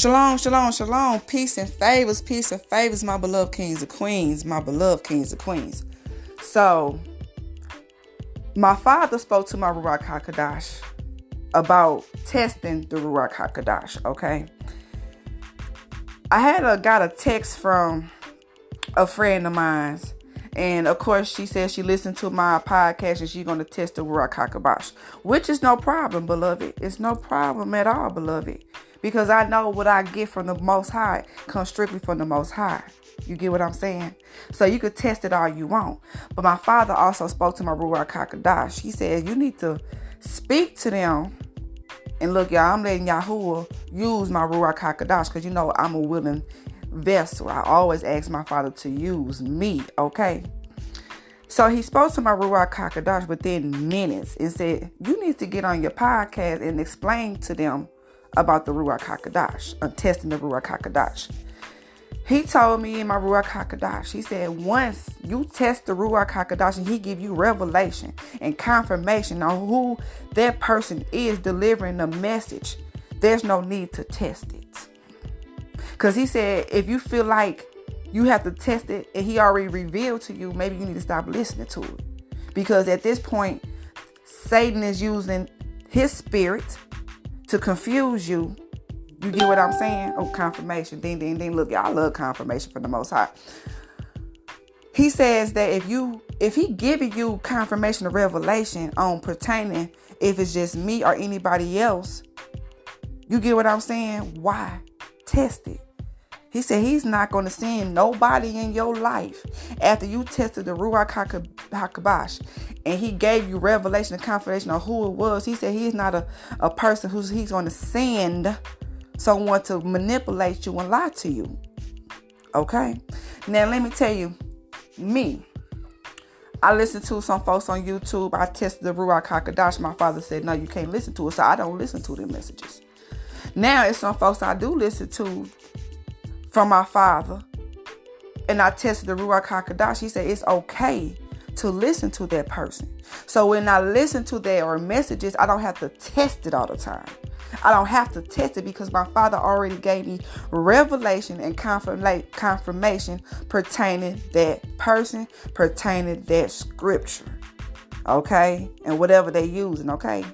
Shalom, shalom, shalom. Peace and favors, peace and favors, my beloved kings and queens, my beloved kings and queens. So, my father spoke to my Ruach HaKodesh about testing the Ruach HaKodesh, okay? I had a, got a text from a friend of mine's and of course, she says she listened to my podcast and she's going to test the Ruach HaKodesh, which is no problem, beloved. It's no problem at all, beloved. Because I know what I get from the Most High comes strictly from the Most High. You get what I'm saying? So you could test it all you want. But my father also spoke to my Ruach HaKodesh. He said, you need to speak to them. And look, y'all, I'm letting Yahuwah use my Ruach HaKodesh because you know I'm a willing vessel. I always ask my father to use me, okay? So he spoke to my Ruach HaKodesh within minutes and said, You need to get on your podcast and explain to them about the Ruach HaKodesh, uh, testing the Ruach HaKodesh. He told me in my Ruach HaKodesh, he said, once you test the Ruach HaKodesh and he give you revelation and confirmation on who that person is delivering the message, there's no need to test it. Because he said, if you feel like you have to test it and he already revealed to you, maybe you need to stop listening to it. Because at this point, Satan is using his spirit to confuse you. You get what I'm saying? Oh, confirmation. Ding, ding, ding. Look, y'all love confirmation for the most high. He says that if you if he giving you confirmation of revelation on pertaining if it's just me or anybody else, you get what I'm saying? Why? Test it. He said he's not going to send nobody in your life after you tested the Ruach HaKodesh and he gave you revelation and confirmation of who it was. He said he's not a, a person who's he's going to send someone to manipulate you and lie to you. Okay? Now let me tell you, me. I listen to some folks on YouTube. I tested the Ruach HaKodesh. My father said, no, you can't listen to it. So I don't listen to the messages. Now it's some folks I do listen to from my father. And I tested the Ruach HaKodesh. He said it's okay to listen to that person. So when I listen to their messages, I don't have to test it all the time. I don't have to test it because my father already gave me revelation and confirmation pertaining that person, pertaining that scripture. Okay? And whatever they using, okay?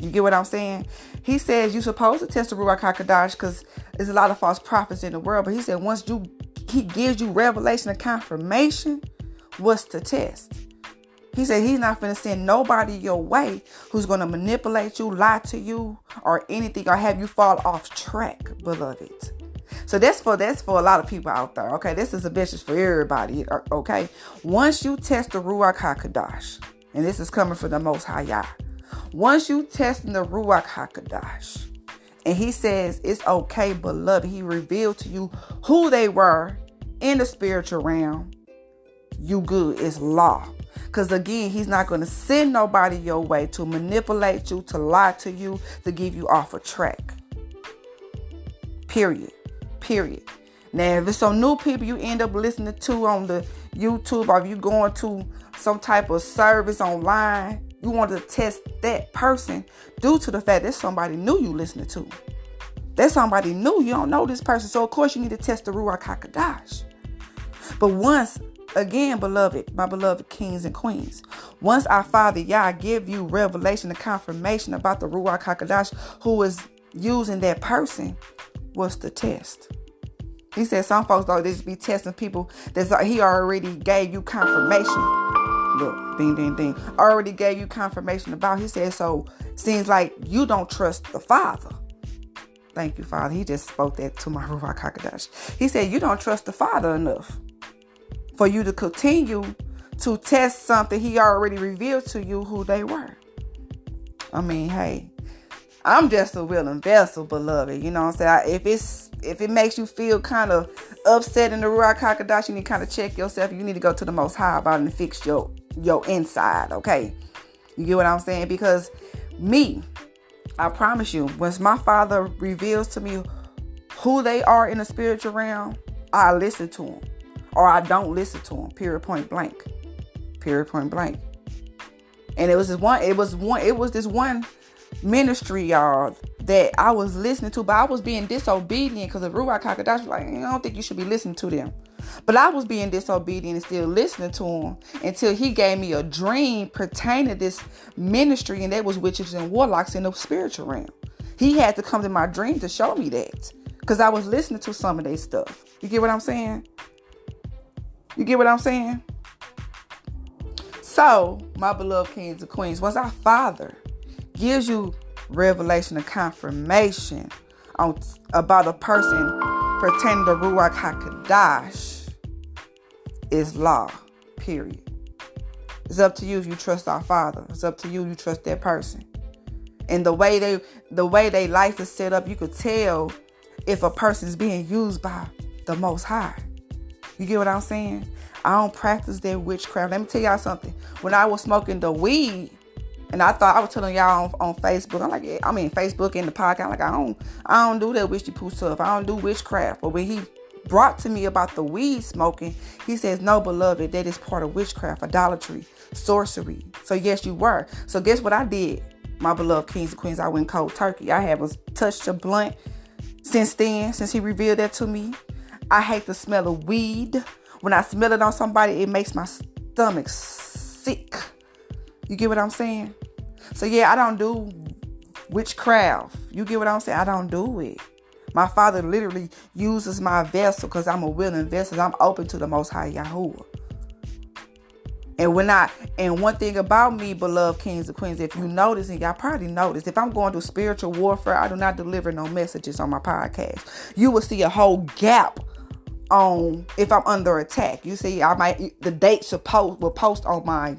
You get what I'm saying? He says you're supposed to test the Ruach HaKodesh because there's a lot of false prophets in the world. But he said once you he gives you revelation and confirmation, what's to test? He said he's not going to send nobody your way who's going to manipulate you, lie to you, or anything, or have you fall off track, beloved. So that's for that's for a lot of people out there. Okay, this is a message for everybody. Okay, once you test the Ruach Hakodesh, and this is coming from the Most High Yah. Once you test in the Ruach Hakodesh, and he says it's okay, beloved, he revealed to you who they were in the spiritual realm. You good. It's law. Because again, he's not going to send nobody your way to manipulate you, to lie to you, to give you off a track. Period. Period. Now, if it's some new people you end up listening to on the YouTube or if you going to some type of service online, you want to test that person due to the fact that somebody new you listening to. That somebody new. You don't know this person. So, of course, you need to test the Ruach HaKodesh. But once, again, beloved, my beloved kings and queens, once our Father Yah give you revelation and confirmation about the Ruach HaKodesh who is using that person, what's the test? He said some folks though they just be testing people that he already gave you confirmation look, ding, ding, ding, already gave you confirmation about. He said, so seems like you don't trust the Father. Thank you, Father. He just spoke that to my Ruach HaKodesh. He said, you don't trust the Father enough for you to continue to test something he already revealed to you who they were. I mean, hey, I'm just a willing vessel, beloved. You know what I'm saying? If it's if it makes you feel kind of upset in the Ruach HaKodesh, you need to kind of check yourself. You need to go to the Most High about it and fix your your inside, okay? You get what I'm saying? Because me, I promise you, once my father reveals to me who they are in the spiritual realm, I listen to them. Or I don't listen to them. Period point blank. Period point blank. And it was this one, it was one, it was this one ministry, y'all, that I was listening to, but I was being disobedient because the Ruach was like, I don't think you should be listening to them. But I was being disobedient and still listening to him until he gave me a dream pertaining to this ministry, and that was witches and warlocks in the spiritual realm. He had to come to my dream to show me that because I was listening to some of their stuff. You get what I'm saying? You get what I'm saying? So, my beloved kings and queens, once our Father gives you revelation and confirmation on about a person pertaining to Ruach HaKodesh is law, period. It's up to you if you trust our Father. It's up to you if you trust that person. And the way they the way they life is set up, you could tell if a person is being used by the most high. You get what I'm saying? I don't practice that witchcraft. Let me tell y'all something. When I was smoking the weed, and I thought I was telling y'all on, on Facebook. I'm like, yeah, I mean Facebook in the podcast. I'm like, I don't, I don't do that witchy poo stuff. I don't do witchcraft. But when he brought to me about the weed smoking, he says, no, beloved, that is part of witchcraft, idolatry, sorcery. So yes, you were. So guess what I did, my beloved kings and queens? I went cold turkey. I haven't touched a blunt since then, since he revealed that to me. I hate the smell of weed. When I smell it on somebody, it makes my stomach sick. You get what I'm saying? So yeah, I don't do witchcraft. You get what I'm saying? I don't do it. My father literally uses my vessel because I'm a willing vessel. I'm open to the most high Yahuwah. And when I and one thing about me, beloved kings and queens, if you notice, and y'all probably noticed, if I'm going through spiritual warfare, I do not deliver no messages on my podcast. You will see a whole gap on if I'm under attack. You see, I might the dates will post will post on my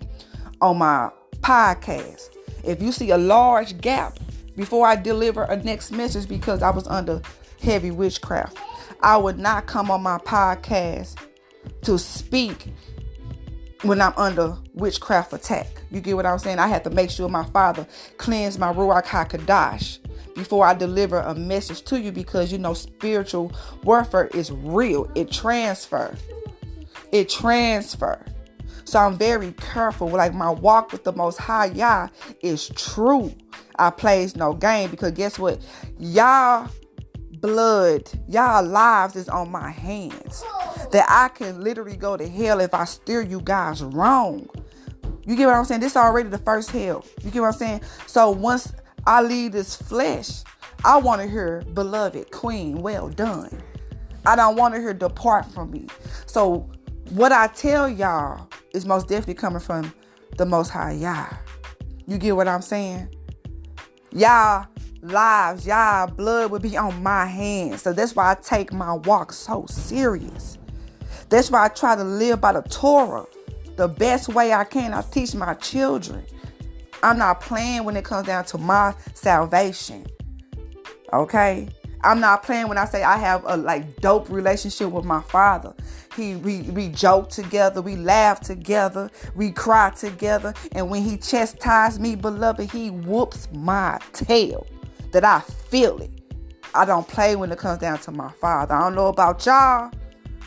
on my podcast. If you see a large gap before I deliver a next message because I was under heavy witchcraft, I would not come on my podcast to speak when I'm under witchcraft attack. You get what I'm saying? I have to make sure my father cleans my Ruach HaKodesh before I deliver a message to you because you know spiritual warfare is real. It transfer. It transfer. So I'm very careful. Like my walk with the Most High Yah is true. I plays no game because guess what? Y'all blood, y'all lives is on my hands. That I can literally go to hell if I steer you guys wrong. You get what I'm saying? This is already the first hell. You get what I'm saying? So once I leave this flesh, I want to hear, beloved queen, well done. I don't want to hear depart from me. So what I tell y'all is most definitely coming from the Most High Yah. You get what I'm saying? Y'all lives, y'all blood would be on my hands. So that's why I take my walk so serious. That's why I try to live by the Torah the best way I can. I teach my children. I'm not playing when it comes down to my salvation. Okay? I'm not playing when I say I have a like dope relationship with my father. He we we joke together, we laugh together, we cry together, and when he chastises me, beloved, he whoops my tail. That I feel it. I don't play when it comes down to my father. I don't know about y'all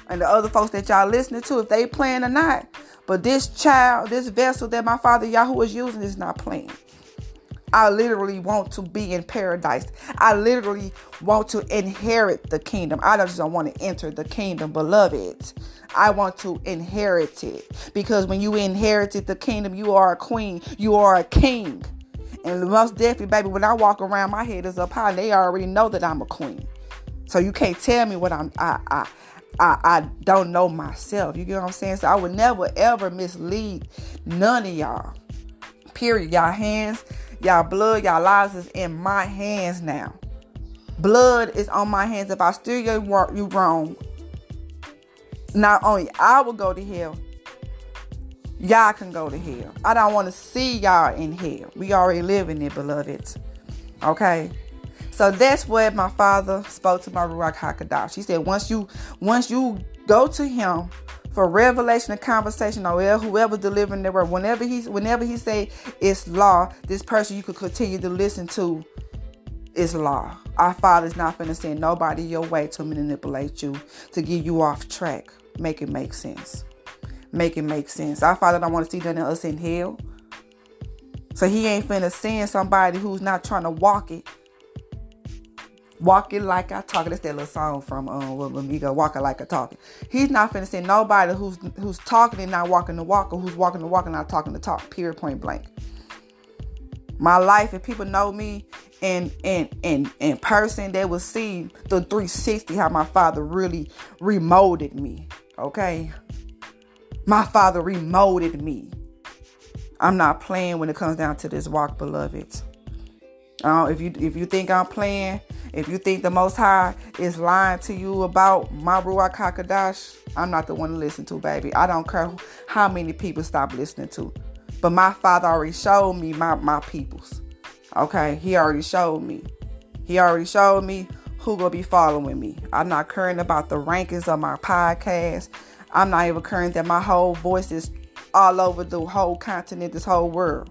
and the other folks that y'all listening to if they playing or not. But this child, this vessel that my father Yahoo is using is not playing. I literally want to be in paradise. I literally want to inherit the kingdom. I just don't want to enter the kingdom, beloved. I want to inherit it. Because when you inherited the kingdom, you are a queen, you are a king. And most definitely, baby, when I walk around, my head is up high. They already know that I'm a queen. So you can't tell me what I'm I I I, I don't know myself. You get what I'm saying? So I would never ever mislead none of y'all. Period. Y'all hands Y'all blood, y'all lives is in my hands now. Blood is on my hands. If I steer you, you wrong, not only I will go to hell, y'all can go to hell. I don't want to see y'all in hell. We already live in it, beloved. Okay. So that's what my father spoke to my Ruach HaKodesh. He said, once you once you go to him for revelation and conversation or whoever delivering the word. Whenever he whenever he say it's law, this person you could continue to listen to is law. Our Father is not to send nobody your way to manipulate you, to get you off track. Make it make sense. Make it make sense. Our Father don't want to see none of us in hell. So he ain't finna send somebody who's not trying to walk it. Walk it like I talk. That's that little song from um with Amigo, Walk It Like I Talk. He's not finna send nobody who's who's talking and not walking the walk, or who's walking the walk and not talking the talk. Period. Point blank. My life, if people know me in in in in person, they will see the 360 how my father really remolded me. Okay. My father remolded me. I'm not playing when it comes down to this walk, beloved. Uh, if you if you think I'm playing, if you think the Most High is lying to you about my Ruach HaKodesh, I'm not the one to listen to, baby. I don't care how many people stop listening to. But my Father already showed me my, my peoples. Okay? He already showed me. He already showed me who gonna be following me. I'm not caring about the rankings of my podcast. I'm not even caring that my whole voice is all over the whole continent, this whole world.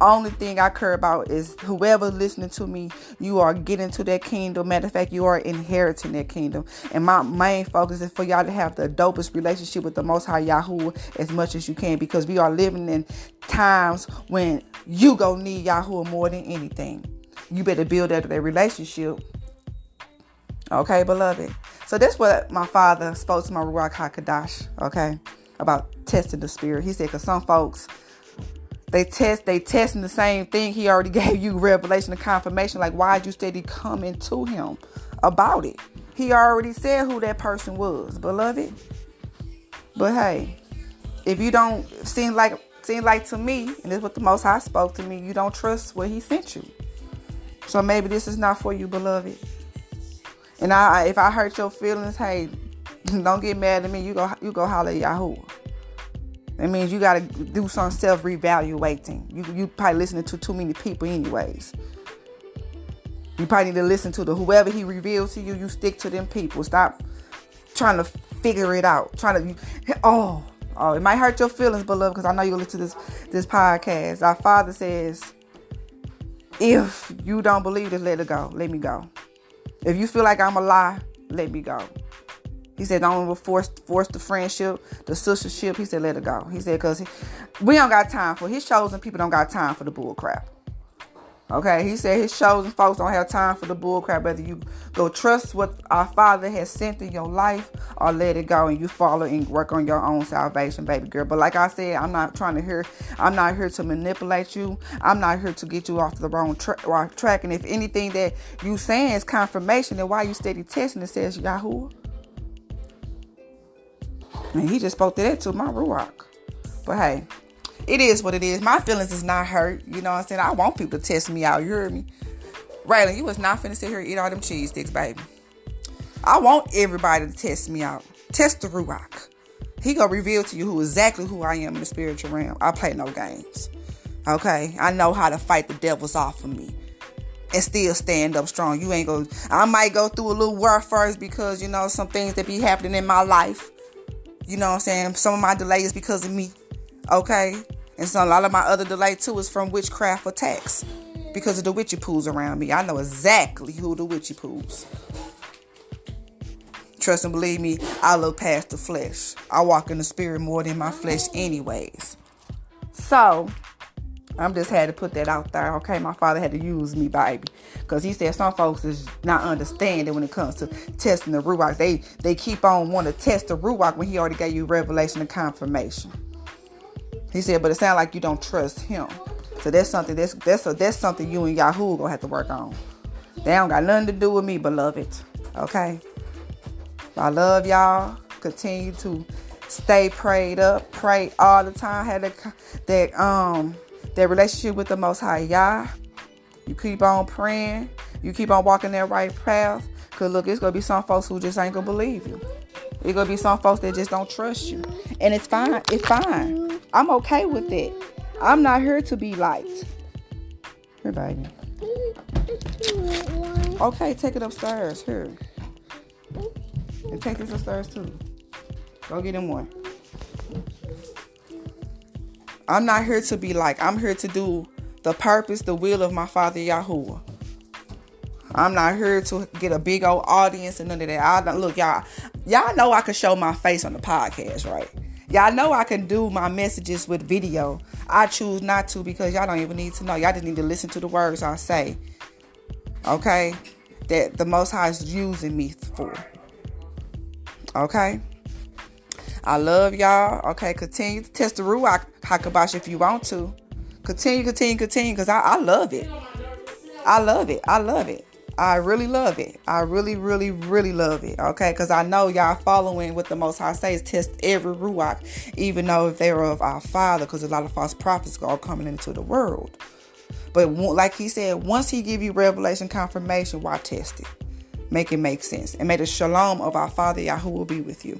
Only thing I care about is whoever listening to me, you are getting to that kingdom. Matter of fact, you are inheriting that kingdom. And my main focus is for y'all to have the dopest relationship with the Most High Yahoo as much as you can because we are living in times when you gonna need Yahoo more than anything. You better build that, that relationship. Okay, beloved. So that's what my father spoke to my Ruach HaKadosh, okay, about testing the spirit. He said, because some folks, they test, they testing the same thing. He already gave you revelation and confirmation. Like, why'd you steady coming to him about it? He already said who that person was, beloved. But hey, if you don't seem like seem like to me, and this is what the Most High spoke to me, you don't trust what He sent you. So maybe this is not for you, beloved. And I, if I hurt your feelings, hey, don't get mad at me. You go, you go holler Yahoo. That means you gotta do some self reevaluating. You you probably listening to too many people, anyways. You probably need to listen to the whoever he reveals to you. You stick to them people. Stop trying to figure it out. Trying to oh oh it might hurt your feelings, beloved, because I know you listen to this this podcast. Our Father says, if you don't believe this, let it go. Let me go. If you feel like I'm a lie, let me go. He said, don't force force the friendship, the sistership. He said, let it go. He said, because we don't got time for his chosen people don't got time for the bull crap. Okay, he said his chosen folks don't have time for the bull crap. Whether you go trust what our Father has sent in your life or let it go and you follow and work on your own salvation, baby girl. But like I said, I'm not trying to hear, I'm not here to manipulate you. I'm not here to get you off the wrong tra- track. And if anything that you saying is confirmation, then why you steady testing it says Yahoo? And he just spoke to that to my Ruach. But hey, it is what it is. My feelings is not hurt. You know what I'm saying? I want people to test me out. You hear me? Raylan, you was not finna sit here and eat all them cheese sticks, baby. I want everybody to test me out. Test the Ruach. He gonna reveal to you who exactly who I am in the spiritual realm. I play no games. Okay? I know how to fight the devils off of me. And still stand up strong. You ain't gonna I might go through a little war first because you know some things that be happening in my life. You know what I'm saying? Some of my delay is because of me. Okay? And so a lot of my other delay too is from witchcraft attacks. Because of the witchy pools around me. I know exactly who the witchy pools. Trust and believe me, I look past the flesh. I walk in the spirit more than my flesh anyways. So I'm just had to put that out there. Okay, my father had to use me, baby, because he said some folks is not understanding when it comes to testing the ruach. They they keep on wanting to test the ruach when he already gave you revelation and confirmation. He said, but it sounds like you don't trust him. So that's something that's that's a, that's something you and Yahoo gonna have to work on. They don't got nothing to do with me, beloved. Okay. I love y'all. Continue to stay prayed up. Pray all the time. That, that um that relationship with the Most High Yah. You keep on praying. You keep on walking that right path. Cause look, it's gonna be some folks who just ain't gonna believe you. It's gonna be some folks that just don't trust you, and it's fine. It's fine. I'm okay with it. I'm not here to be liked. Here, baby. Okay, take it upstairs. Here. And take this upstairs too. Go get him one. I'm not here to be like, I'm here to do the purpose, the will of my Father Yahuwah. I'm not here to get a big old audience and none of that. I don't look, y'all. Y'all know I can show my face on the podcast, right? Y'all know I can do my messages with video. I choose not to because y'all don't even need to know. Y'all just need to listen to the words I say. Okay? That the Most High is using me for. Okay? I love y'all. Okay, continue to test the Ruach HaKodesh if you want to. Continue, continue, continue, because I, I love it. I love it. I love it. I really love it. I really, really, really love it. Okay, because I know y'all following what the Most High says. Test every ruach, even though if they're of our Father, because a lot of false prophets are coming into the world. But like he said, once he give you revelation confirmation, why test it? Make it make sense, and may the shalom of our Father Yahweh will be with you.